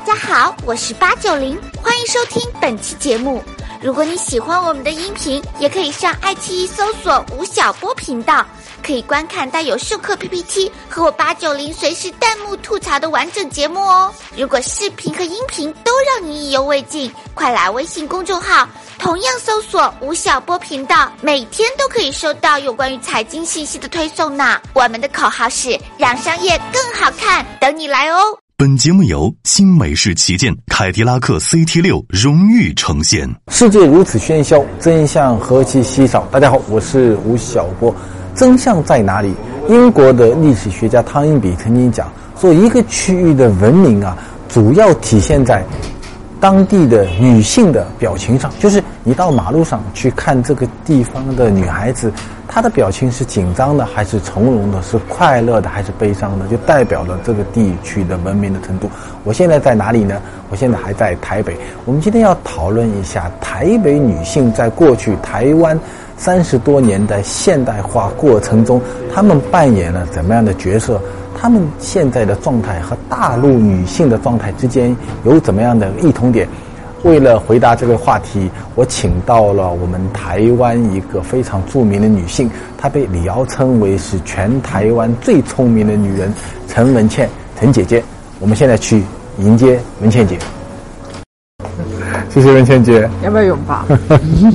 大家好，我是八九零，欢迎收听本期节目。如果你喜欢我们的音频，也可以上爱奇艺搜索吴晓波频道，可以观看带有授课 PPT 和我八九零随时弹幕吐槽的完整节目哦。如果视频和音频都让你意犹未尽，快来微信公众号，同样搜索吴晓波频道，每天都可以收到有关于财经信息的推送呢。我们的口号是让商业更好看，等你来哦。本节目由新美式旗舰凯迪拉克 CT 六荣誉呈现。世界如此喧嚣，真相何其稀少。大家好，我是吴晓波。真相在哪里？英国的历史学家汤因比曾经讲说，一个区域的文明啊，主要体现在当地的女性的表情上。就是你到马路上去看这个地方的女孩子。她的表情是紧张的还是从容的？是快乐的还是悲伤的？就代表了这个地区的文明的程度。我现在在哪里呢？我现在还在台北。我们今天要讨论一下台北女性在过去台湾三十多年的现代化过程中，她们扮演了怎么样的角色？她们现在的状态和大陆女性的状态之间有怎么样的异同点？为了回答这个话题，我请到了我们台湾一个非常著名的女性，她被李敖称为是全台湾最聪明的女人——陈文倩，陈姐姐。我们现在去迎接文倩姐。谢谢文倩姐。要不要拥抱？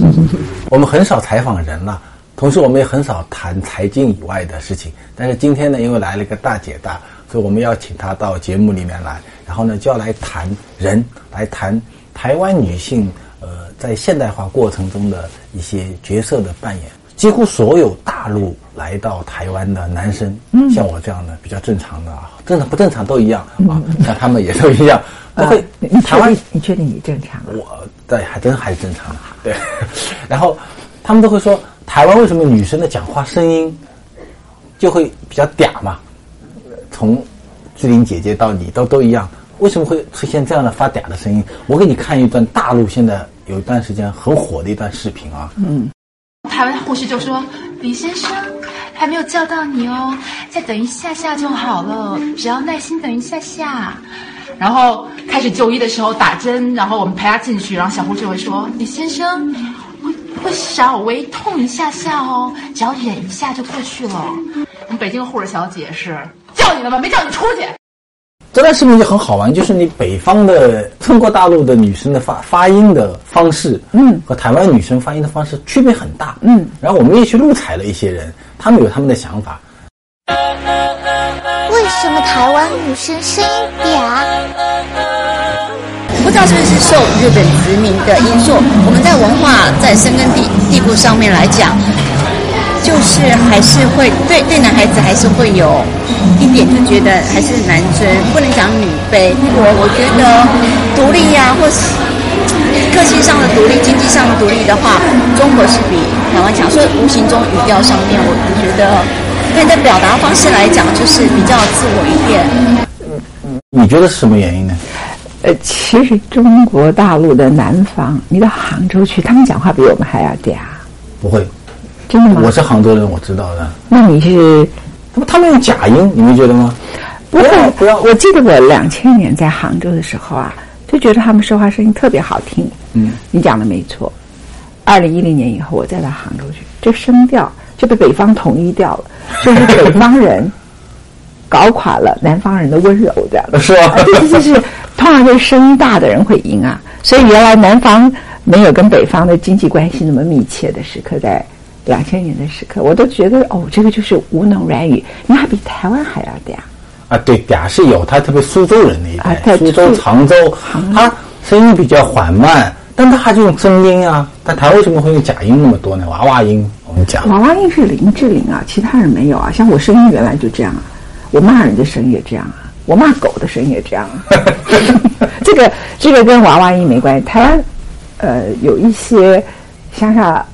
我们很少采访人了，同时我们也很少谈财经以外的事情。但是今天呢，因为来了一个大姐大，所以我们要请她到节目里面来，然后呢就要来谈人，来谈。台湾女性，呃，在现代化过程中的一些角色的扮演，几乎所有大陆来到台湾的男生，嗯像我这样的比较正常的啊，正常不正常都一样啊，像他们也都一样。不会，台湾，你确定你正常？我对，还真还是正常的。对，然后他们都会说，台湾为什么女生的讲话声音就会比较嗲嘛？从志玲姐姐到你都都一样。为什么会出现这样的发嗲的声音？我给你看一段大陆现在有一段时间很火的一段视频啊。嗯，台湾护士就说：“李先生还没有叫到你哦，再等一下下就好了，只要耐心等一下下。”然后开始就医的时候打针，然后我们陪他进去，然后小护士会说：“李先生会会稍微痛一下下哦，只要忍一下就过去了。”我们北京的护士小姐是叫你了吗？没叫你出去。这段视频就很好玩，就是你北方的中国大陆的女生的发发音的方式，嗯，和台湾女生发音的方式区别很大，嗯。然后我们也去录采了一些人，他们有他们的想法。为什么台湾女生声音嗲？不知道是受日本殖民的因素，我们在文化在深根地地步上面来讲。就是还是会对对男孩子还是会有一点，就觉得还是男生不能讲女卑。我我觉得独立呀，或是个性上的独立、经济上的独立的话，中国是比台湾强。所以无形中语调上面，我我觉得，但在表达方式来讲，就是比较自我一点。你觉得是什么原因呢？呃，其实中国大陆的南方，你到杭州去，他们讲话比我们还要嗲。不会。真的吗？我是杭州人，我知道的。那你是？那么他们用假音，你没觉得吗？不会不要！我记得我两千年在杭州的时候啊，就觉得他们说话声音特别好听。嗯，你讲的没错。二零一零年以后，我再到杭州去，这声调就被北方统一掉了，就是北方人搞垮了南方人的温柔，这样 是吧？就是就是，通常就是声音大的人会赢啊。所以原来南方没有跟北方的经济关系那么密切的时刻，在。两千年的时刻，我都觉得哦，这个就是吴侬软语，你还比台湾还要嗲啊！对，嗲是有，他特别苏州人那一代，苏州、常州，他声音比较缓慢，但他还是用真音啊。但他为什么会用假音那么多呢？娃娃音，我们讲娃娃音是林志玲啊，其他人没有啊。像我声音原来就这样啊，我骂人的声音也这样啊，我骂狗的声音也这样。这个这个跟娃娃音没关系。台湾呃有一些乡下。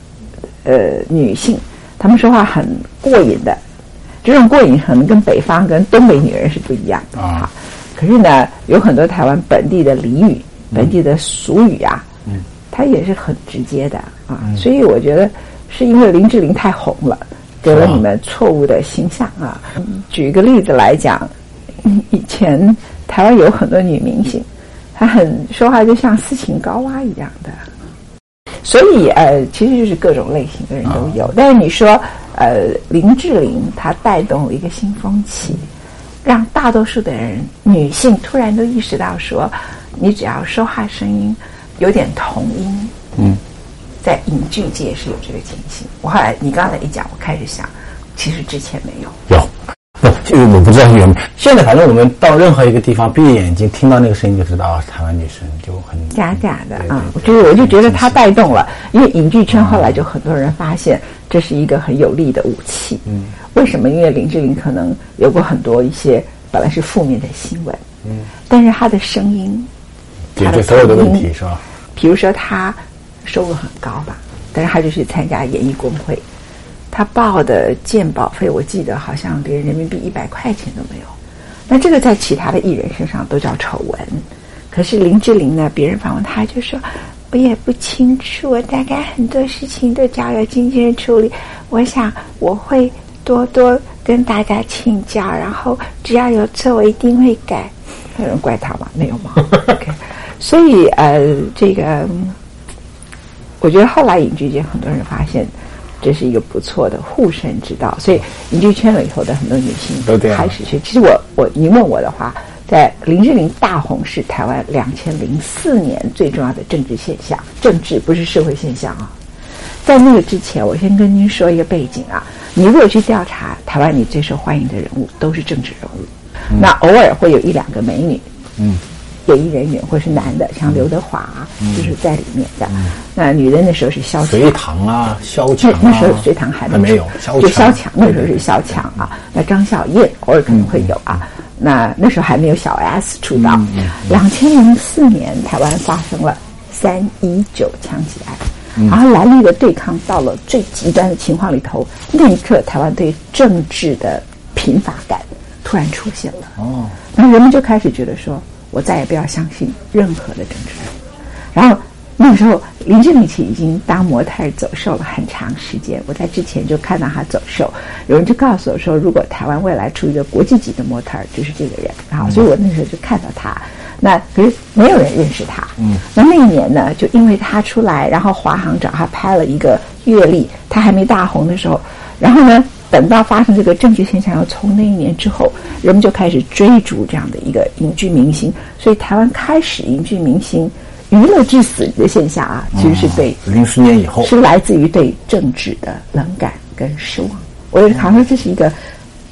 呃，女性，她们说话很过瘾的，这种过瘾可能跟北方、跟东北女人是不一样的啊。可是呢，有很多台湾本地的俚语、本地的俗语啊，嗯，它也是很直接的啊。所以我觉得是因为林志玲太红了，给了你们错误的形象啊。举一个例子来讲，以前台湾有很多女明星，她很说话就像斯琴高娃一样的。所以呃，其实就是各种类型的人都有。但是你说呃，林志玲她带动了一个新风气，让大多数的人女性突然都意识到说，你只要说话声音有点童音，嗯，在影剧界是有这个情形。我后来你刚才一讲，我开始想，其实之前没有。有，不，这个我不知道有没有。现在反正我们到任何一个地方，闭着眼睛听到那个声音就知道啊，台湾女生就很假假的啊，我对觉得我就觉得很它带动了，因为影剧圈后来就很多人发现这是一个很有力的武器。嗯，为什么？因为林志玲可能有过很多一些本来是负面的新闻，嗯，但是她的声音，解决所有的问题是吧？比如说她收入很高吧，但是她就去参加演艺工会，她报的鉴保费我记得好像连人民币一百块钱都没有。那这个在其他的艺人身上都叫丑闻，可是林志玲呢，别人访问她就说。我也不清楚，我大概很多事情都交由经纪人处理。我想我会多多跟大家请教，然后只要有错，我一定会改。有人怪他吗？没有吗？OK，所以呃，这个嗯我觉得后来影剧界很多人发现这是一个不错的护身之道，所以影剧圈了以后的很多女性开始学。其实我我你问我的话，在林志玲大红是台湾两千零四年最重要的政治现象，政治不是社会现象啊。在那个之前，我先跟您说一个背景啊。你如果去调查台湾你最受欢迎的人物，都是政治人物，那偶尔会有一两个美女，嗯，演艺人员或是男的，像刘德华、就是在里面的。那女的那时候是萧隋唐啊，萧强啊，那那时候隋唐还还没有，就萧强那时候是萧强啊。那张小燕偶尔可能会有啊。那那时候还没有小 S 出道。两千零四年台湾发生了三一九枪击案。然后蓝绿的对抗到了最极端的情况里头，那一刻台湾对政治的贫乏感突然出现了。哦，然后人们就开始觉得说，我再也不要相信任何的政治人物。然后那个时候，林志玲其实已经当模特走秀了很长时间。我在之前就看到她走秀，有人就告诉我说，如果台湾未来出一个国际级的模特，就是这个人。然后，所以我那时候就看到她。那可是没有人认识她。嗯。那那一年呢，就因为她出来，然后华航找她拍了一个阅历，她还没大红的时候，然后呢，等到发生这个政治现象，要从那一年之后，人们就开始追逐这样的一个影剧明星，所以台湾开始影剧明星娱乐至死的现象啊，其实是对零十年以后是来自于对政治的冷感跟失望。我觉得好像这是一个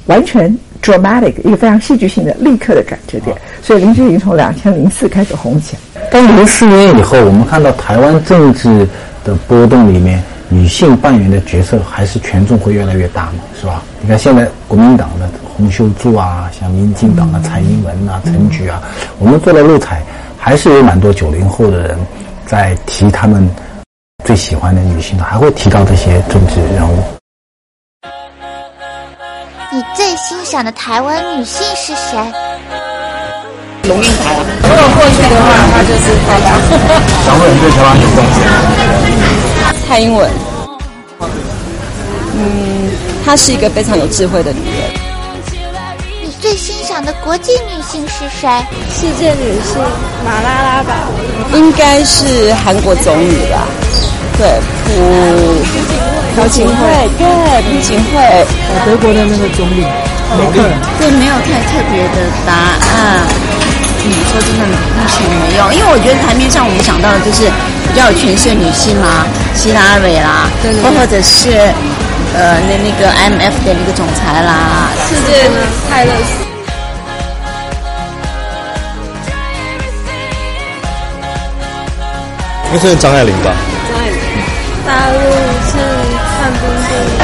完全 dramatic 一个非常戏剧性的立刻的转折点，所以林志颖从两千零四开始红起来。但零四年以后，我们看到台湾政治的波动里面，女性扮演的角色还是权重会越来越大嘛，是吧？你看现在国民党的洪秀柱啊，像民进党的蔡英文啊、陈菊啊，我们做了路彩，还是有蛮多九零后的人在提他们最喜欢的女性的，还会提到这些政治人物。你最欣赏的台湾女性是谁？龙应台啊，如果过去的话，她就是漂亮。想问对台湾有贡献？蔡英文，嗯，她是一个非常有智慧的女人。你最欣赏的国际女性是谁？世界女性马拉拉吧，应该是韩国总理吧？对，朴朴槿惠，对，朴槿惠。德国的那个总理梅克尔。对，没有太特别的答案。嗯，说真的，目前没有，因为我觉得台面上我们想到的就是比较有权势的女性啦，希拉蕊啦，对对对或者是呃那那个 IMF 的那个总裁啦，世界呢泰勒斯。应该是张爱玲吧？大陆是范冰冰，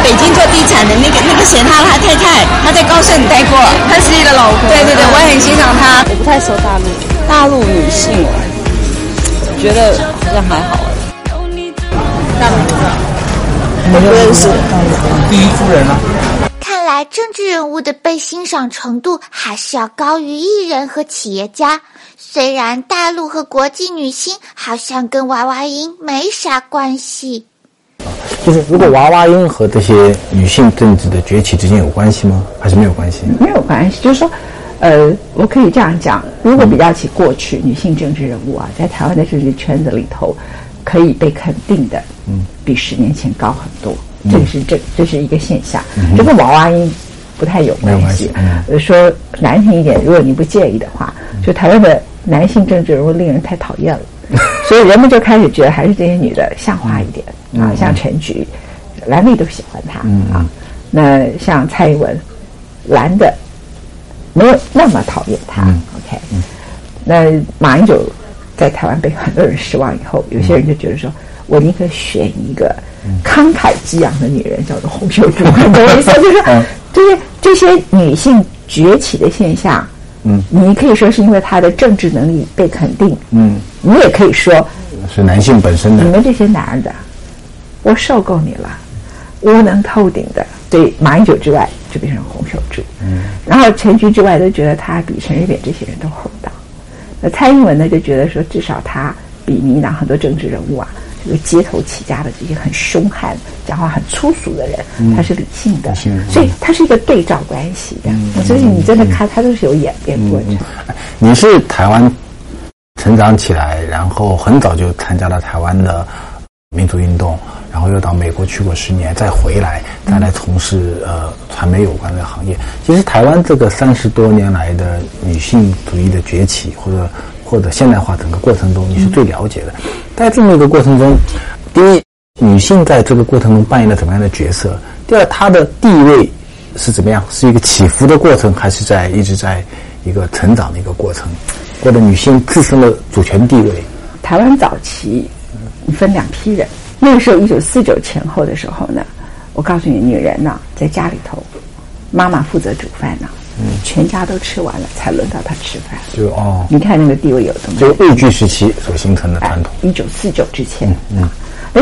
北京做地产的那个那个嫌，他他太太，他在高盛待过，她是一个老公。对对对，我也很欣赏她。我不太熟大陆。大陆女性哦，我觉得好像还好哎。大陆不知道，我不认识。第一夫人啊，看来政治人物的被欣赏程度还是要高于艺人和企业家。虽然大陆和国际女星好像跟娃娃音没啥关系。就是如果娃娃音和这些女性政治的崛起之间有关系吗？还是没有关系？没有关系，就是说，呃，我可以这样讲，如果比较起过去女性政治人物啊，在台湾的政治圈子里头，可以被肯定的，嗯，比十年前高很多。这是这这是一个现象，这跟娃娃音不太有关系。呃，说难听一点，如果你不介意的话，就台湾的男性政治人物令人太讨厌了，所以人们就开始觉得还是这些女的像话一点啊，像陈菊、蓝绿都喜欢她啊。那像蔡英文，蓝的没有那么讨厌他。OK，那马英九在台湾被很多人失望以后，有些人就觉得说，我宁可选一个。慷慨激昂的女人叫做洪秀柱，懂我意思？就是就是这些女性崛起的现象，嗯，你可以说是因为她的政治能力被肯定，嗯，你也可以说是男性本身的。你们这些男的，我受够你了，无能透顶的。对马英九之外，就变成洪秀柱，嗯，然后陈菊之外都觉得他比陈水扁这些人都厚道。那蔡英文呢，就觉得说至少他比民党很多政治人物啊。这个街头起家的这些很凶悍、讲话很粗俗的人，他是理性的，所以他是一个对照关系的。所以你真的看，他都是有演变过程。你是台湾成长起来，然后很早就参加了台湾的民族运动，然后又到美国去过十年，再回来，再来从事呃传媒有关的行业。其实台湾这个三十多年来的女性主义的崛起，或者。或者现代化整个过程中，你是最了解的。在这么一个过程中，第一，女性在这个过程中扮演了怎么样的角色？第二，她的地位是怎么样？是一个起伏的过程，还是在一直在一个成长的一个过程？或者女性自身的主权地位？台湾早期分两批人，那个时候一九四九前后的时候呢，我告诉你，女人呢在家里头，妈妈负责煮饭呢。嗯，全家都吃完了，才轮到她吃饭。就哦，你看那个地位有多么。就日据时期所形成的传统。一九四九之前，嗯，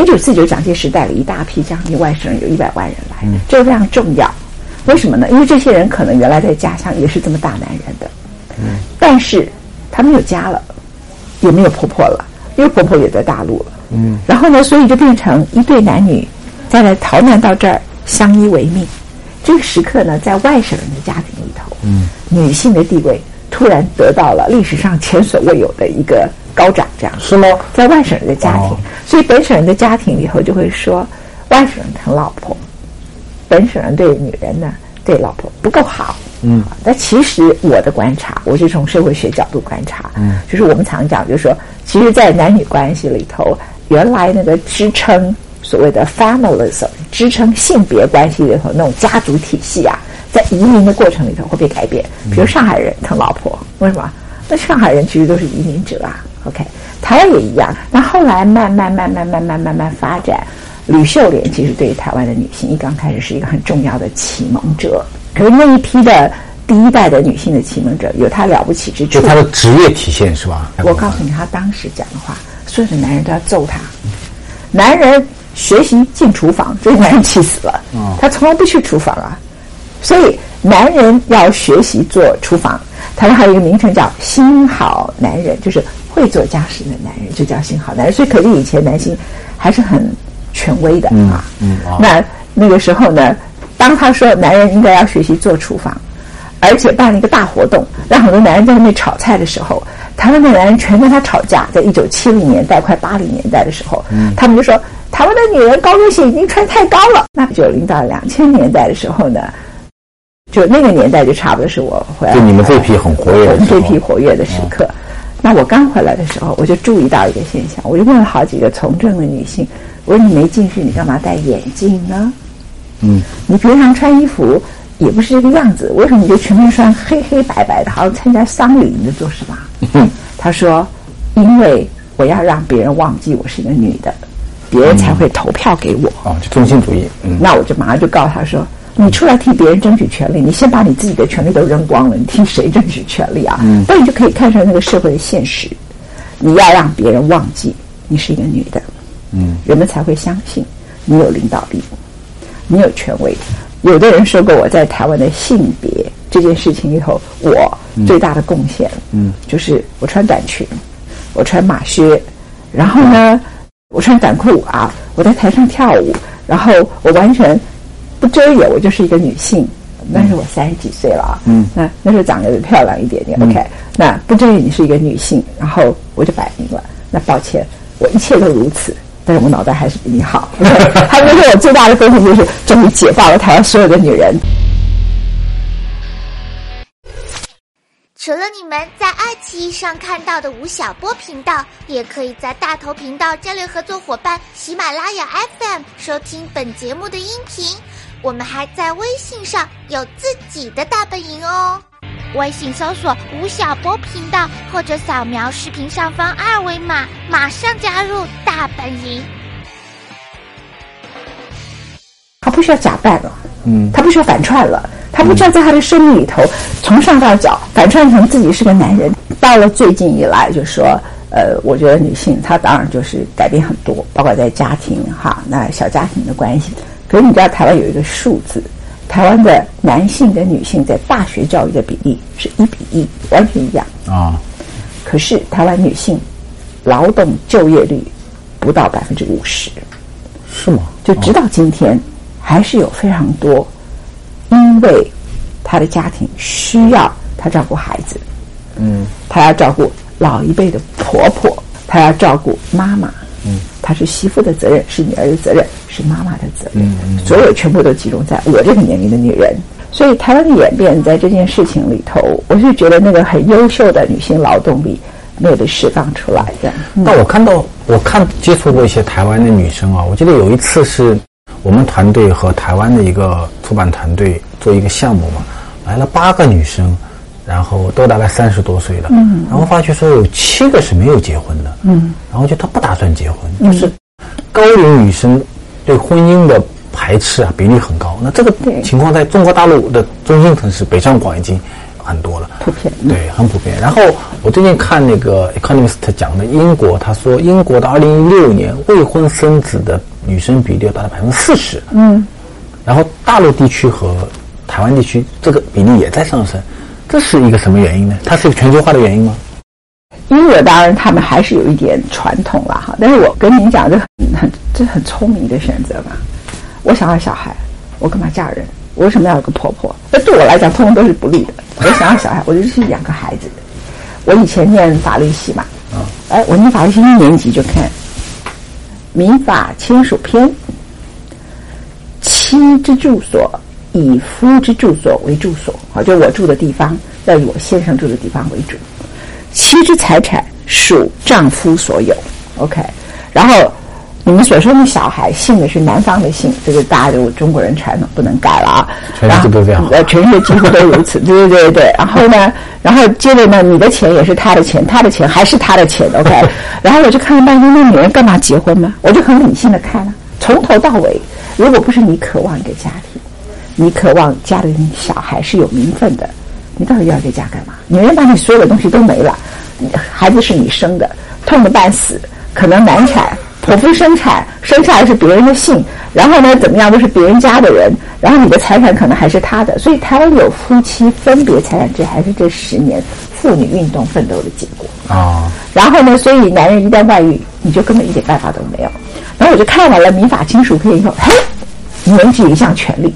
一九四九蒋介石带了一大批将军外省人，有一百万人来，嗯这个非常重要。为什么呢？因为这些人可能原来在家乡也是这么大男人的，嗯，但是他没有家了，也没有婆婆了，因为婆婆也在大陆了，嗯，然后呢，所以就变成一对男女再来逃难到这儿，相依为命。这个时刻呢，在外省人的家庭里头，嗯，女性的地位突然得到了历史上前所未有的一个高涨，这样。是吗？在外省人的家庭，所以本省人的家庭里头就会说，外省人疼老婆，本省人对女人呢，对老婆不够好，嗯。但其实我的观察，我是从社会学角度观察，嗯，就是我们常讲，就是说，其实，在男女关系里头，原来那个支撑。所谓的 familism 支撑性别关系里头那种家族体系啊，在移民的过程里头会被改变。比如上海人疼老婆，为什么？那上海人其实都是移民者啊。OK，台湾也一样。那后来慢慢慢慢慢慢慢慢发展，吕秀莲其实对于台湾的女性一刚开始是一个很重要的启蒙者。可是那一批的第一代的女性的启蒙者有她了不起之处，就她的职业体现是吧？我告诉你，她当时讲的话，所有的男人都要揍她，男人。学习进厨房，这个男人气死了。他从来不去厨房啊，所以男人要学习做厨房。台湾还有一个名称叫“新好男人”，就是会做家事的男人，就叫新好男人。所以可见以前男性还是很权威的啊。嗯那那个时候呢，当他说男人应该要学习做厨房，而且办了一个大活动，让很多男人在那边炒菜的时候，台湾的男人全跟他吵架。在一九七零年代、快八零年代的时候，他们就说。台湾的女人高跟鞋已经穿太高了。那九零到两千年代的时候呢，就那个年代就差不多是我回来，就你们这批很活跃，我们这批活跃的时刻。那我刚回来的时候，我就注意到一个现象，我就问了好几个从政的女性，我说你没近视，你干嘛戴眼镜呢？嗯，你平常穿衣服也不是这个样子，为什么你就全身穿黑黑白白的，好像参加丧礼？你在做什么？嗯，他说，因为我要让别人忘记我是一个女的。别人才会投票给我哦，就中心主义。嗯，那我就马上就告诉他说：“你出来替别人争取权利，你先把你自己的权利都扔光了，你替谁争取权利啊？”嗯，那你就可以看出来那个社会的现实。你要让别人忘记你是一个女的，嗯，人们才会相信你有领导力，你有权威。有的人说过我在台湾的性别这件事情里头，我最大的贡献，嗯，就是我穿短裙，我穿马靴，然后呢。我穿短裤啊，我在台上跳舞，然后我完全不遮掩，我就是一个女性，那是我三十几岁了啊，嗯，那那时候长得漂亮一点点，OK，那不遮掩你是一个女性，然后我就摆明了，那抱歉，我一切都如此，但是我脑袋还是比你好。还有就是我最大的贡献就是终于解放了台湾所有的女人。除了你们在爱奇艺上看到的吴晓波频道，也可以在大头频道战略合作伙伴喜马拉雅 FM 收听本节目的音频。我们还在微信上有自己的大本营哦，微信搜索吴晓波频道，或者扫描视频上方二维码，马上加入大本营。他不需要假扮了，嗯，他不需要反串了，他不需要在他的生命里头从上到脚反串成自己是个男人。到了最近以来，就说，呃，我觉得女性她当然就是改变很多，包括在家庭哈，那小家庭的关系。可是你知道台湾有一个数字，台湾的男性跟女性在大学教育的比例是一比一，完全一样啊。可是台湾女性劳动就业率不到百分之五十，是吗？就直到今天。还是有非常多，因为她的家庭需要她照顾孩子，嗯，她要照顾老一辈的婆婆，她要照顾妈妈，嗯，他是媳妇的责任，是女儿的责任，是妈妈的责任，嗯，所有全部都集中在我这个年龄的女人。所以台湾的演变在这件事情里头，我是觉得那个很优秀的女性劳动力没有被释放出来的。但我看到，我看接触过一些台湾的女生啊，我记得有一次是。我们团队和台湾的一个出版团队做一个项目嘛，来了八个女生，然后都大概三十多岁了，嗯，然后发觉说有七个是没有结婚的，嗯，然后就他不打算结婚，就是高龄女生对婚姻的排斥啊比例很高。那这个情况在中国大陆的中心城市北上广已经很多了，普遍，对，很普遍。然后我最近看那个 Economist 讲的英国，他说英国的二零一六年未婚生子的。女生比例要达到百分之四十，嗯，然后大陆地区和台湾地区这个比例也在上升，这是一个什么原因呢？它是一个全球化的原因吗？英国当然他们还是有一点传统了哈，但是我跟您讲，这很很这很聪明的选择嘛。我想要小孩，我干嘛嫁人？我为什么要有个婆婆？那对我来讲，通通都是不利的。我想要小孩，我就去养个孩子。我以前念法律系嘛，哎，我念法律系一年级就看。民法亲属篇：妻之住所以夫之住所为住所，啊，就我住的地方要以我先生住的地方为主。妻之财产属丈夫所有，OK。然后你们所说的小孩姓的是男方的姓，这个大家都中国人传统不能改了啊。全世界都这样，呃，全世界几乎都如此。对对对对。然后呢？然后接着呢，你的钱也是他的钱，他的钱还是他的钱，OK。然后我就看了半天，那女人干嘛结婚呢？我就很理性的看了，从头到尾，如果不是你渴望一个家庭，你渴望家里小孩是有名分的，你到底要这家干嘛？女人把你所有的东西都没了，孩子是你生的，痛的半死，可能难产。剖腹生产，生下来是别人的姓，然后呢，怎么样都是别人家的人，然后你的财产可能还是他的，所以台湾有夫妻分别财产制，还是这十年妇女运动奋斗的结果啊。然后呢，所以男人一旦外遇，你就根本一点办法都没有。然后我就看完了民法亲属篇以后，嘿，女人只有一项权利，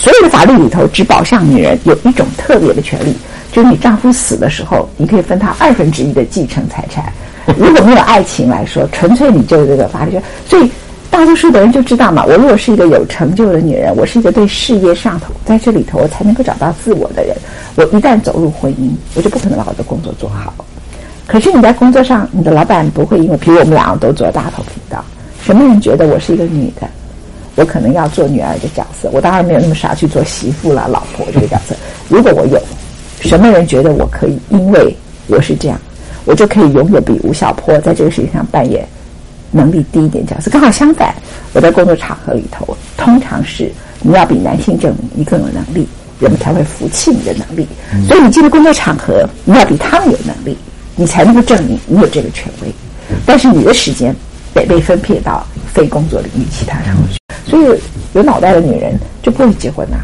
所有的法律里头只保障女人有一种特别的权利，就是你丈夫死的时候，你可以分他二分之一的继承财产。如果没有爱情来说，纯粹你就是这个法律。所以大多数的人就知道嘛，我如果是一个有成就的女人，我是一个对事业上头，在这里头我才能够找到自我的人。我一旦走入婚姻，我就不可能把我的工作做好。可是你在工作上，你的老板不会因为，比如我们两个都做大头频道，什么人觉得我是一个女的，我可能要做女儿的角色。我当然没有那么傻去做媳妇啦、老婆这个角色。如果我有，什么人觉得我可以？因为我是这样。我就可以永远比吴小波在这个事情上扮演能力低一点角色。刚好相反，我在工作场合里头，通常是你要比男性证明你更有能力，人们才会服气你的能力。所以你进入工作场合，你要比他们有能力，你才能够证明你有这个权威。但是你的时间得被分配到非工作领域其他上去。所以有脑袋的女人就不会结婚呐，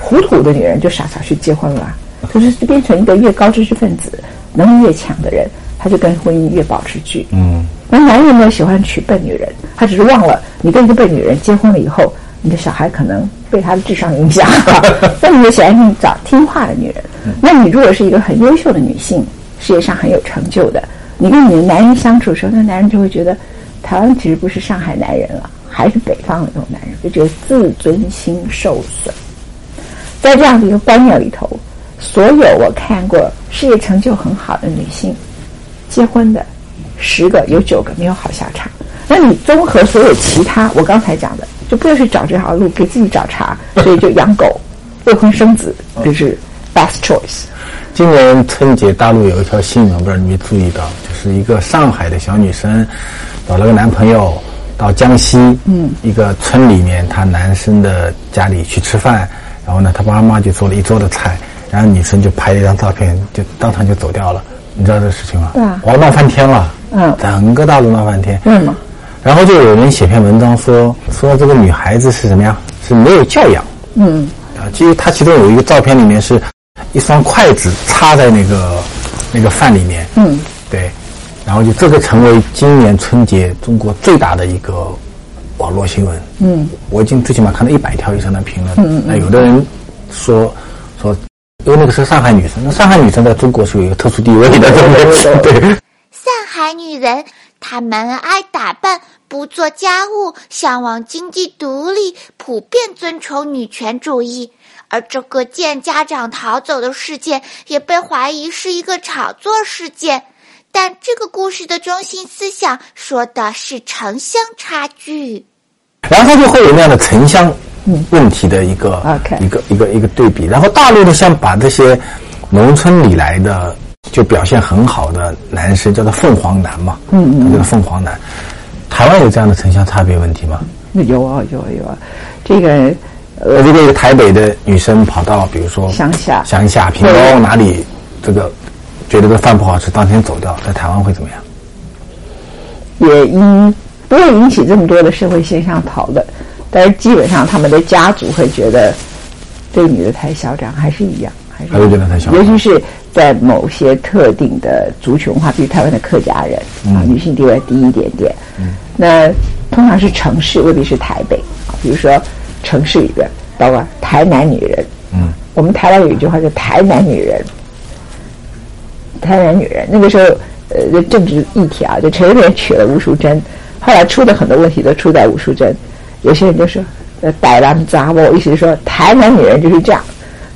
糊涂的女人就傻傻去结婚了，就是变成一个越高知识分子。能力越强的人，他就跟婚姻越保持距离。嗯，那男人呢喜欢娶笨女人，他只是忘了你跟一个笨女人结婚了以后，你的小孩可能被他的智商影响，那你就喜欢找听话的女人。那你如果是一个很优秀的女性，事业上很有成就的，你跟你的男人相处的时候，那男人就会觉得台湾其实不是上海男人了，还是北方的那种男人，就觉得自尊心受损。在这样的一个观念里头，所有我看过事业成就很好的女性，结婚的十个有九个没有好下场。那你综合所有其他我刚才讲的，就不要去找这条路，给自己找茬，所以就养狗、未婚生子，这是 best choice。今年春节大陆有一条新闻，不知道你没注意到，就是一个上海的小女生找了个男朋友到江西，嗯，一个村里面，她男生的家里去吃饭，然后呢，她妈妈就做了一桌的菜，然后女生就拍了一张照片，就当场就走掉了。你知道这个事情吗？对啊，哦，闹翻天了，嗯，整个大陆闹翻天。为什么？然后就有人写篇文章说说这个女孩子是什么呀？是没有教养。嗯，啊，其实她其中有一个照片里面是一双筷子插在那个那个饭里面。嗯，对，然后就这个成为今年春节中国最大的一个网络新闻。嗯，我已经最起码看到一百条以上的评论。嗯嗯嗯那有的人说说，因为那个是上海女生，那上海女生在中国是有一个特殊地位的，对不对？对。上海女人，她们爱打扮，不做家务，向往经济独立，普遍尊崇女权主义。而这个见家长逃走的事件，也被怀疑是一个炒作事件。但这个故事的中心思想说的是城乡差距。然后他就会有那样的城乡问题的一个、一个一个一个对比。然后大陆的像把这些农村里来的就表现很好的男生叫做凤凰男嘛，嗯嗯，叫做凤凰男。台湾有这样的城乡差别问题吗？有啊有啊有啊，这个呃，这个台北的女生跑到比如说乡下乡下平东哪里，这个觉得这饭不好吃，当天走掉，在台湾会怎么样？也因不会引起这么多的社会现象讨论，但是基本上他们的家族会觉得这个女的太嚣张，还是一样，还是还会觉得太嚣张尤其是在某些特定的族群文化，比如台湾的客家人、啊，女性地位低一点点。那通常是城市，未必是台北啊。比如说城市里边，包括台南女人，嗯，我们台湾有一句话叫“台南女人”，台南女人那个时候，呃，政治议题啊，就陈水扁娶了吴淑珍，后来出的很多问题都出在吴淑珍。有些人就说，呃，台湾杂我意思是说，台南女人就是这样，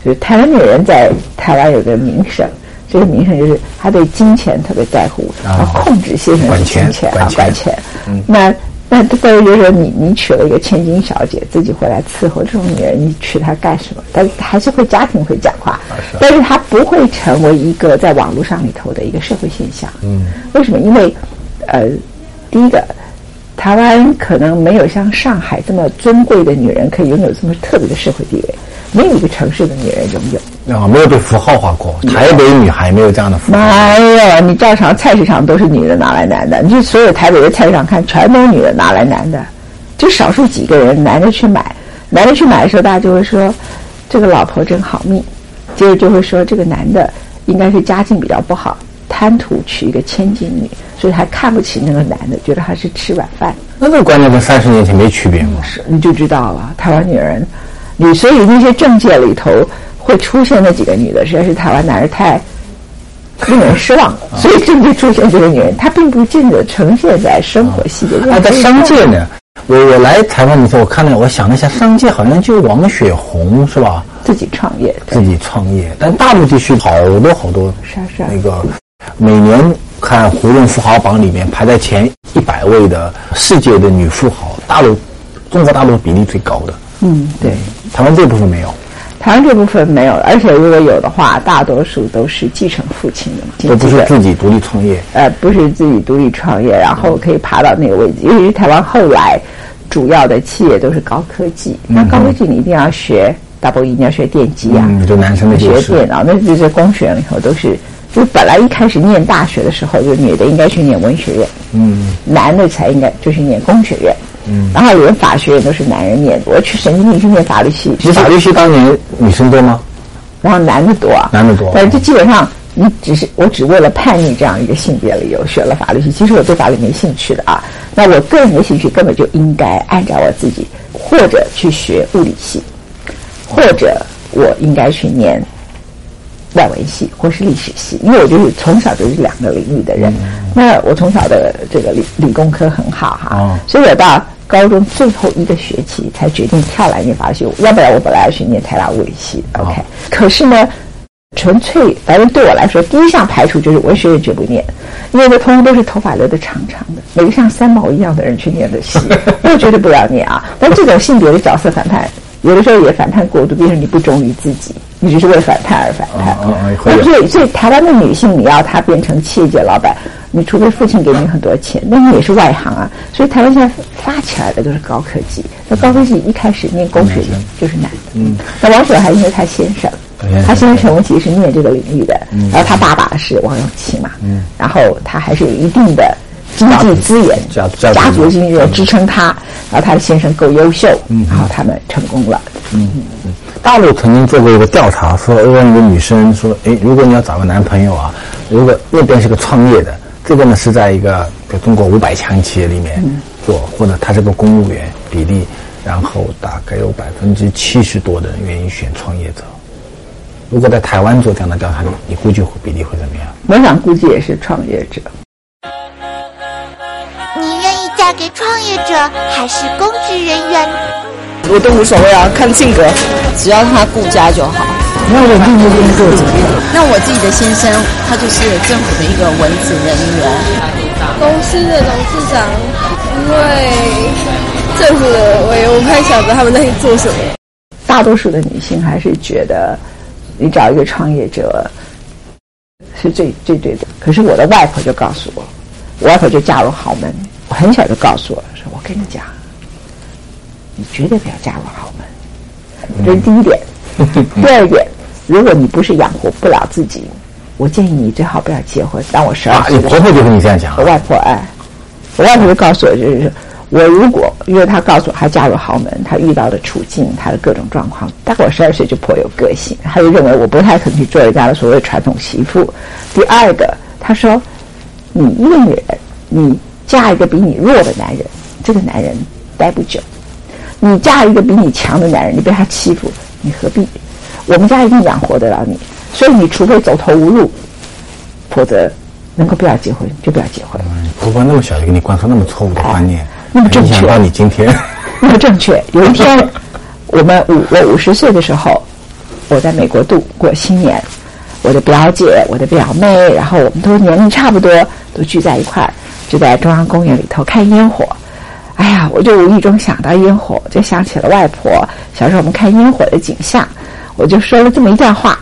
就是台湾女人在台湾有个名声，这个名声就是她对金钱特别在乎，啊控制先生的管钱金钱啊，管钱。管钱。那那但是就是说你你娶了一个千金小姐，自己回来伺候这种女人，你娶她干什么？但是还是会家庭会讲话，但是她不会成为一个在网络上里头的一个社会现象。嗯，为什么？因为呃，第一个。台湾可能没有像上海这么尊贵的女人可以拥有这么特别的社会地位，没有一个城市的女人拥有。啊，没有被符号化过。台北女孩没有这样的符号。没有，你照常菜市场都是女的拿来男的，你去所有台北的菜市场看，全都是女的拿来男的，就少数几个人男的去买，男的去买的时候，大家就会说这个老婆真好命，接着就会说这个男的应该是家境比较不好，贪图娶一个千金女，所以还看不起那个男的，觉得他是吃软饭。那这个观念跟三十年前没区别吗？是，你就知道了，台湾女人，你所以那些政界里头会出现那几个女的，实在是台湾男人太令人失望，所以政界出现这个女人，她并不尽的呈现在生活细节中。啊，在商界呢，我我来台湾的时候，我看了，我想了一下，商界好像就王雪红是吧？自己创业，自己创业，但大陆地区好多好多那个每年看胡润富豪榜里面排在前一百位的世界的女富豪，大陆中国大陆比例最高的，嗯，对。台湾这部分没有，台湾这部分没有，而且如果有的话，大多数都是继承父亲的嘛，都不是自己独立创业。呃，不是自己独立创业，然后可以爬到那个位置。尤其是台湾后来主要的企业都是高科技，那高科技你一定要学 double E，你要学电机啊，嗯，就男生的。学电脑，那这些工学院里头都是，就本来一开始念大学的时候，就女的应该去念文学院，嗯，男的才应该就去念工学院，嗯，然后连法学也都是男人念的。我去神经病去念法律系，其实法律系当年女生多吗？然后男的多，男的多但是这基本上你只是我只为了叛逆这样一个性别理由学了法律系，其实我对法律没兴趣的啊。那我个人的兴趣根本就应该按照我自己或者去学物理系，或者我应该去念外文系或是历史系，因为我就是从小就是两个领域的人。那我从小的这个理理工科很好哈，哦所以我到高中最后一个学期才决定跳来念法律系，要不然我本来要去念台大物理系。OK，、可是呢，纯粹反正对我来说，第一项排除就是文学院绝不念，因为那通通都是头发留的长长的，每个像三毛一样的人去念的戏，我绝对不要念啊。但这种性别的角色反叛，有的时候也反叛过度，变成你不忠于自己，你只是为了反叛而反叛。所以，所以台湾的女性，你要她变成企业界老板，你除非父亲给你很多钱，那你也是外行啊。所以台湾现在发起来的都是高科技，那高科技一开始念工学就是男的。嗯，那王雪还因为他先生先生，他先生陈文琪是念这个领域的，然后他爸爸是王永琪嘛，嗯，然后他还是有一定的经济资源、家族族经济支撑他，然后他的先生够优秀，嗯，好他们成功了。嗯大陆曾经做过一个调查，说问一个女生说：“哎，如果你要找个男朋友啊，如果那边是个创业的，这个呢是在一个中国五百强企业里面做，或者他是个公务员，比例，然后大概有百分之七十多的人愿意选创业者。如果在台湾做这样的调查，你你估计会比例会怎么样？我想估计也是创业者。给创业者还是公职人员？我都无所谓啊，看性格，只要他顾家就好。你要稳定的工作怎么样？那我自己的先生，他就是政府的一个文职人员。公司的董事长，因为政府的我也，我不太晓得他们在做什么。大多数的女性还是觉得，你找一个创业者是最最对的。可是我的外婆就告诉我，我外婆就嫁入豪门，我很小就告诉我说：“我跟你讲，你绝对不要嫁入豪门。”这是第一点。第二点，如果你不是养活不了自己，我建议你最好不要结婚。当我十二岁婆婆就跟你这样讲我，外婆哎，我外婆就告诉我，就是我如果因为她告诉我她嫁入豪门，她遇到的处境，她的各种状况，大概我十二岁就颇有个性，她就认为我不太可能去做人家的所谓传统媳妇。第二个，她说你一个女人，你嫁一个比你弱的男人，这个男人待不久；你嫁一个比你强的男人，你被他欺负，你何必？我们家一定养活得了你，所以你除非走投无路，否则能够不要结婚就不要结婚。婆婆那么小就给你灌输那么错误的观念，那么正确影响到你今天。那么正确。有一天，我们五我五十岁的时候，我在美国度过新年，我的表姐、我的表妹，然后我们都年龄差不多，都聚在一块儿，就在中央公园里头看烟火。哎呀，我就无意中想到烟火，就想起了外婆小时候我们看烟火的景象，我就说了这么一段话：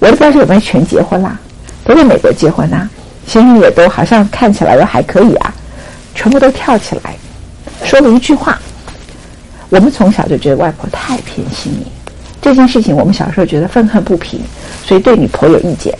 我的表姐们全结婚啦，都在美国结婚啦，先生也都好像看起来都还可以啊，全部都跳起来，说了一句话。我们从小就觉得外婆太偏心你，这件事情我们小时候觉得愤恨不平，所以对你颇有意见。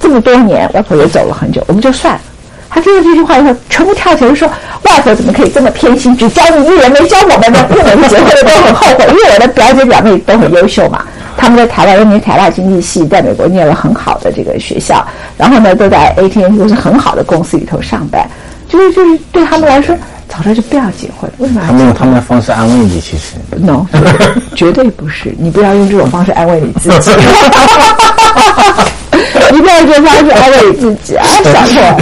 这么多年，外婆也走了很久，我们就算了。他听了这句话以后，全部跳起来说：“外婆怎么可以这么偏心？只教你一人，没教我们呢？不能结婚的都很后悔。”因为我的表姐表妹都很优秀嘛，他们在台湾念台大经济系，在美国念了很好的这个学校，然后呢都在 AT&T 都是很好的公司里头上班，就是就是对他们来说，早知道就不要结婚，为什么要他们？用他们的方式安慰你，其实 no，绝对不是。你不要用这种方式安慰你自己，你不要用这种方式安慰你自己啊，小错。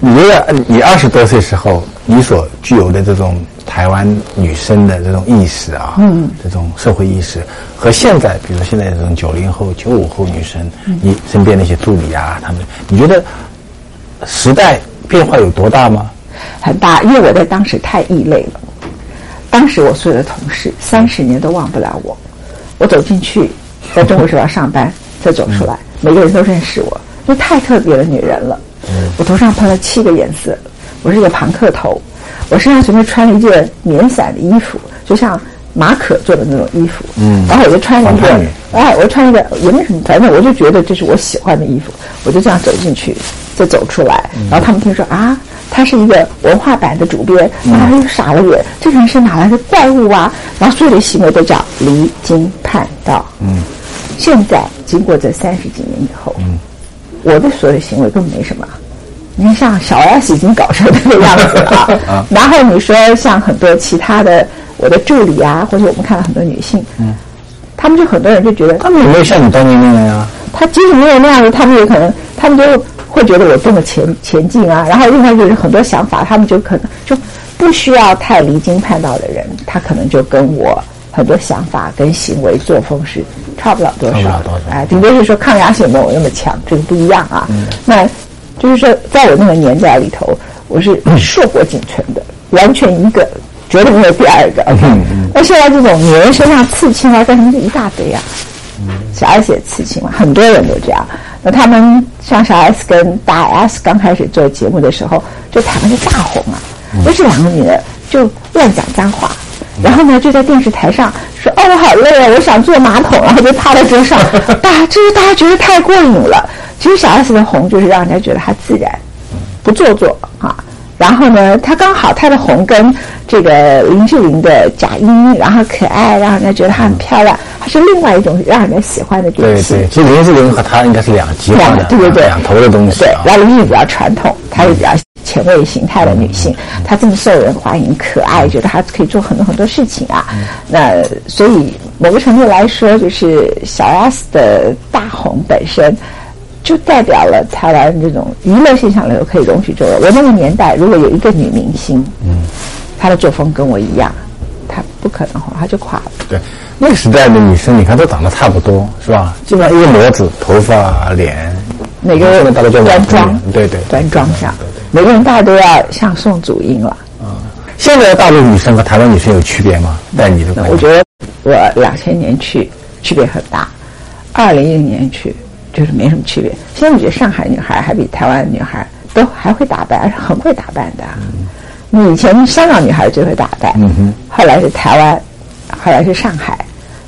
你觉得你二十多岁时候，你所具有的这种台湾女生的这种意识啊，嗯，这种社会意识，和现在，比如现在这种九零后、九五后女生，你身边那些助理啊，他们，你觉得时代变化有多大吗？很大，因为我在当时太异类了。当时我所有的同事三十年都忘不了我。我走进去，在中国时报上班，再走出来，每个人都认识我，那太特别的女人了。我头上喷了七个颜色，我是一个庞克头，我身上随便穿了一件棉伞的衣服，就像马可做的那种衣服。嗯，然后我就穿了一个哎，我穿一个也没什么，反正我就觉得这是我喜欢的衣服，我就这样走进去，再走出来，然后他们听说啊，他是一个文化版的主编，然后他就傻了眼，这个人是哪来的怪物啊？然后所有的行为都叫离经叛道。嗯，现在经过这三十几年以后，嗯，我的所有的行为都没什么，你看像小 S 已经搞成这个样子了。啊，然后你说像很多其他的我的助理啊，或者我们看到很多女性，嗯，他们就很多人就觉得他们也没有像你当年那样呀？他即使没有那样子，他们也可能，他们就会觉得我多么前前进啊。然后另外就是很多想法，他们就可能就不需要太离经叛道的人，他可能就跟我很多想法跟行为作风是差不了多少哎，顶多是说抗压性没有那么强，这个不一样啊。那就是说，在我那个年代里头，我是硕果仅存的，完全一个，绝对没有第二个。那现在这种女人身上刺青啊，干什么就一大堆啊。小 S 也刺青嘛，很多人都这样。那他们像小 S 跟大 S 刚开始做节目的时候，就台湾就大红啊，就这两个女的就乱讲脏话，然后呢就在电视台上说：“哦，我好累啊，我想坐马桶。”然后就趴在桌上，大家就是大家觉得太过瘾了。其实小 S 的红就是让人家觉得她自然，不做作啊。然后呢，她刚好她的红跟这个林志玲的假音，然后可爱，让人家觉得她很漂亮，她是另外一种让人家喜欢的对典型。对，其实林志玲和她应该是两极化的，对对对两头的东西。然后林志玲比较传统，她是比较前卫形态的女性，她这么受人欢迎、可爱，觉得她可以做很多很多事情啊。那所以某个程度来说，就是小 S 的大红本身。就代表了台湾这种娱乐现象里头可以容许这个。我那个年代，如果有一个女明星，嗯，她的作风跟我一样，她不可能红，她就垮了。对，那个时代的女生，你看都长得差不多，是吧？基本上一个模子，头发、脸，每个人大概就端庄，对对，端庄下，每个人大概都要像宋祖英了。现在的大陆女生和台湾女生有区别吗？在你的观，我觉得我两千年去区别很大，二零一零年去就是没什么区别。现在我觉得上海女孩还比台湾女孩都还会打扮，而且很会打扮的。你以前香港女孩最会打扮，后来是台湾，后来是上海，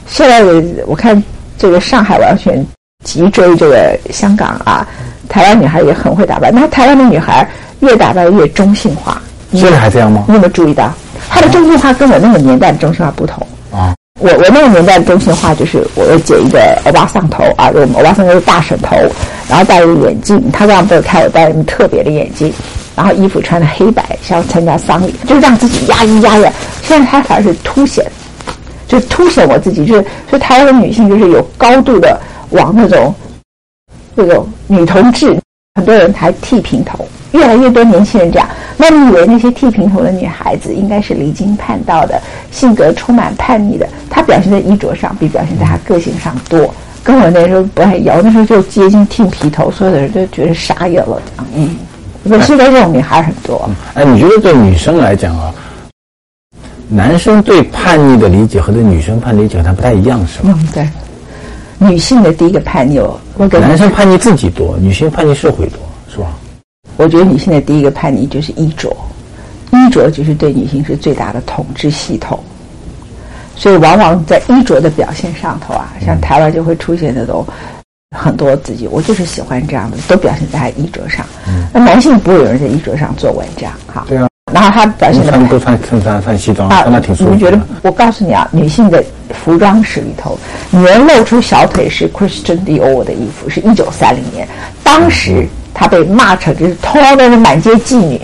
现在的我看这个上海完全急追这个香港啊，台湾女孩也很会打扮。那台湾的女孩越打扮越中性化，现在还这样吗？你有没有注意到，她的中性化跟我那个年代的中性化不同？啊，我我那个年代的中性化就是我要剪一个欧巴桑头啊，我们欧巴桑就是大婶头，然后戴一个眼镜，她这样不是看我戴一个特别的眼镜，然后衣服穿的黑白，像参加丧礼，就让自己压抑压抑。现在他反而是凸显，就凸显我自己，就是所以台湾的女性就是有高度的往那种那种女同志，很多人还剃平头，越来越多年轻人这样。那你以为那些剃平头的女孩子应该是离经叛道的，性格充满叛逆的？她表现在衣着上比表现在她个性上多。跟我那时候不太一样，我那时候就接近剃皮头，所有的人都觉得傻眼了。嗯，我现在这种女孩很多。哎，你觉得对女生来讲啊，男生对叛逆的理解和对女生叛逆理解好像不太一样，是吗？嗯，对。女性的第一个叛逆，我我跟男生叛逆自己多，女性叛逆社会多，是吧？我觉得女性的第一个叛逆就是衣着，衣着就是对女性是最大的统治系统。所以往往在衣着的表现上头啊，像台湾就会出现那种很多自己我就是喜欢这样的，都表现在衣着上。那男性不会有人在衣着上做文章，哈。对啊。然后他表现的他们都穿衬衫、穿西装，啊穿的挺舒服的。你觉得？我告诉你啊，女性的服装史里头，女人露出小腿是 Christian Dior 的衣服，是一九三零年，当时她被骂成就是通通都是满街妓女，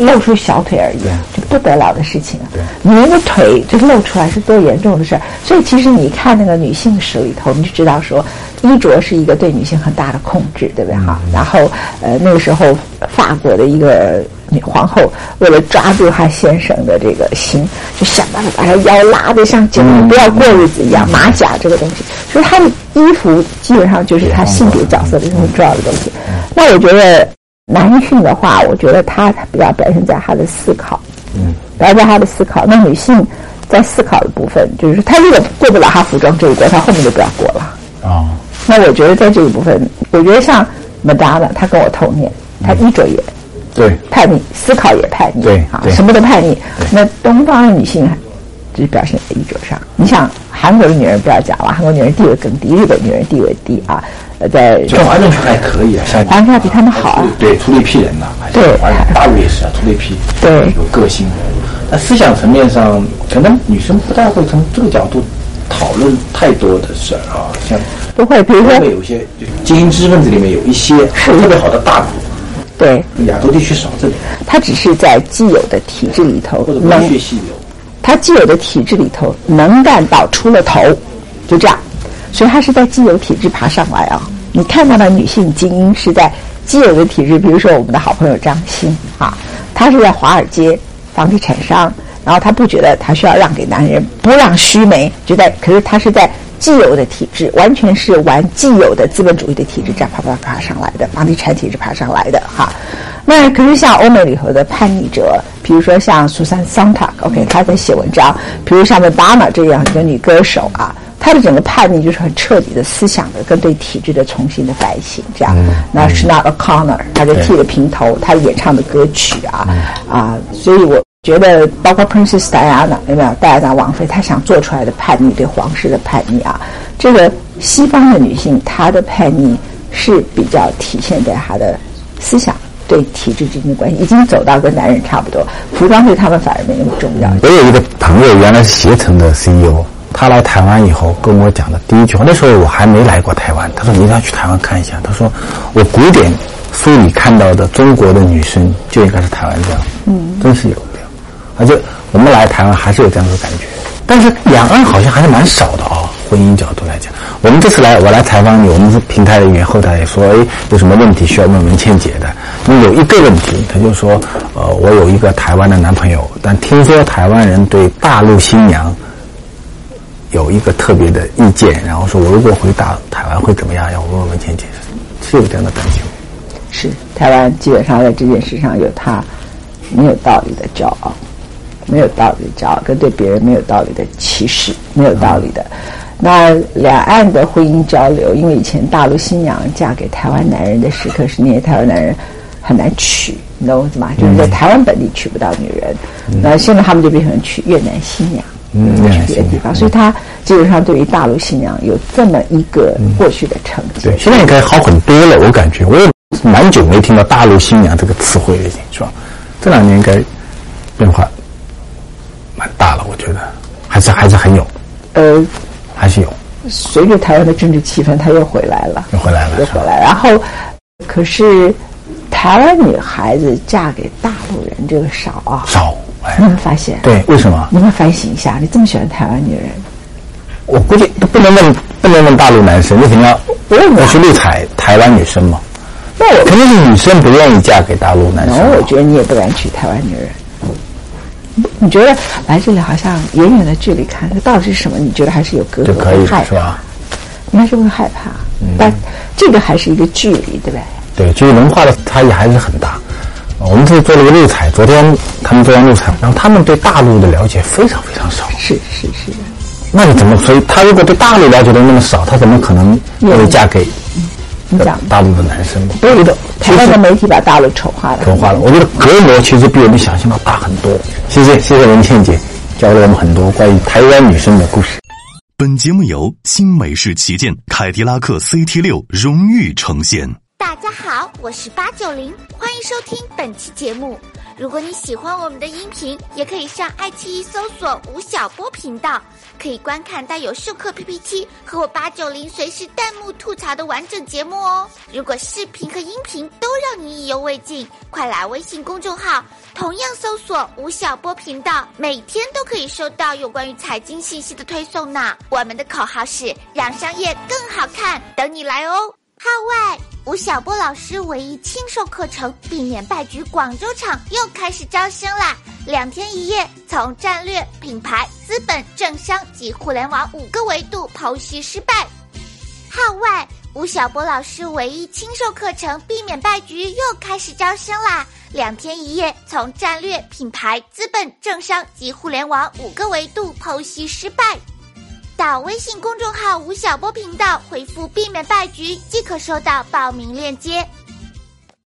露出小腿而已，就不得了的事情啊。女人的腿就露出来是多严重的事儿，所以其实你看那个女性史里头，你就知道说衣着是一个对女性很大的控制，对不对哈？然后呃那个时候法国的一个。女皇后为了抓住她先生的这个心，就想办法把她腰拉得像九不要过日子一样。马甲这个东西，所以她的衣服基本上就是她性别角色的一个很重要的东西。那我觉得男性的话，我觉得他比较表现在他的思考，嗯，表现在他的思考。那女性在思考的部分，就是她如果过不了她服装这一关，她后面就不要过了。啊，那我觉得在这一部分，我觉得像 Madonna，她跟我同年，她衣着也。对，叛逆，思考也叛逆，对啊，什么都叛逆。那东方的女性就是表现在衣着上。你想，韩国的女人不要讲了，韩国女人地位更低，日本女人地位低啊。呃，在就华人圈还可以啊，像华人圈比他们好啊。对，出了一批人呐，对大陆也是啊，出了一批对有个性的。那思想层面上，可能女生不太会从这个角度讨论太多的事儿啊，像不会，比如说有些就精英知识分子里面有一些特别好的大佬，对，亚洲地区少这点，它只是在既有的体制里头或者能文学系有。他既有的体制里头能干到出了头，就这样，所以他是在既有体制爬上来啊。你看到的女性精英是在既有的体制，比如说我们的好朋友张欣啊，她是在华尔街房地产商，然后她不觉得她需要让给男人，不让须眉，就在可是她是在既有的体制，完全是玩既有的资本主义的体制这样爬爬爬上来的，房地产体制爬上来的哈。那可是像欧美里头的叛逆者，比如说像苏珊·桑塔，OK，她在写文章，比如像 Madonna 这样一个女歌手啊，她的整个叛逆就是很彻底的思想的跟对体制的重新的反省，这样。那 s h a n a O'Connor，她就剃了平头，她演唱的歌曲啊啊，所以我觉得包括 Princess Diana 有没有戴安娜王妃，她想做出来的叛逆，对皇室的叛逆啊，这个西方的女性她的叛逆是比较体现在她的思想。对体制之间的关系已经走到跟男人差不多，服装对他们反而没那么重要。我有一个朋友，原来是携程的 CEO，他来台湾以后跟我讲的第一句话，那时候我还没来过台湾，他说你一定要去台湾看一下。他说我古典书里看到的中国的女生就应该是台湾这样，嗯，真是有而且我们来台湾还是有这样的感觉，但是两岸好像还是蛮少的啊、婚姻角度来讲，我们这次来，我来采访你，我们是平台人员，后台也说，哎，有什么问题需要问文倩姐的？那有一个问题，他就说，呃，我有一个台湾的男朋友，但听说台湾人对大陆新娘有一个特别的意见，然后说我如果回大台湾会怎么样？要问问文倩姐，是有这样的担心？是台湾基本上在这件事上有他没有道理的骄傲，没有道理的骄傲，跟对别人没有道理的歧视，没有道理的。那两岸的婚姻交流，因为以前大陆新娘嫁给台湾男人的时刻是那些台湾男人很难娶，你懂我意思吗？就是在台湾本地娶不到女人，那现在他们就变成娶越南新娘。嗯别的地方，所以他基本上对于大陆新娘有这么一个过去的成见。对，现在应该好很多了，我感觉我也蛮久没听到“大陆新娘”这个词汇了，已经是吧？这两年应该变化蛮大了，我觉得还是还是很有，呃，还是有。随着台湾的政治气氛，他又回来了，又回来了又回来。然后，可是台湾女孩子嫁给大陆人这个少啊，少，哎你有没有发现？对，为什么？你们反省一下？你这么喜欢台湾女人，我估计都不能问，不能问大陆男生，为什么要我去录采台湾女生嘛。那我肯定是女生不愿意嫁给大陆男生嘛。然后我觉得你也不敢娶台湾女人。你觉得来这里好像远远的距离看，这到底是什么？你觉得还是有隔阂，就可以害怕，是吧？你还是会害怕。但这个还是一个距离，对不对？对，就是文化的差异还是很大。呃我们这里做了个录彩，昨天他们做完录彩，然后他们对大陆的了解非常非常少。是是是。那你怎么？所以他如果对大陆了解的那么少，他怎么可能会嫁给你讲大陆的男生呢？不是的，台湾的媒体把大陆丑化了。丑化了。我觉得隔膜其实比我们想象的大很多。谢谢谢谢文倩姐，教了我们很多关于台湾女生的故事。本节目由新美式旗舰凯迪拉克 CT 六荣誉呈现。大家好，我是八九零，欢迎收听本期节目。如果你喜欢我们的音频，也可以上爱奇艺搜索吴晓波频道，可以观看带有授课 PPT 和我八九零随时弹幕吐槽的完整节目哦。如果视频和音频都让你意犹未尽，快来微信公众号，同样搜索吴晓波频道，每天都可以收到有关于财经信息的推送呢。我们的口号是让商业更好看，等你来哦。号外！吴晓波老师唯一亲授课程《避免败局》广州场又开始招生啦！两天一夜，从战略、品牌、资本、政商及互联网五个维度剖析失败。号外！吴晓波老师唯一亲授课程《避免败局》又开始招生啦！两天一夜，从战略、品牌、资本、政商及互联网五个维度剖析失败。到微信公众号“吴晓波频道”回复“避免败局”即可收到报名链接。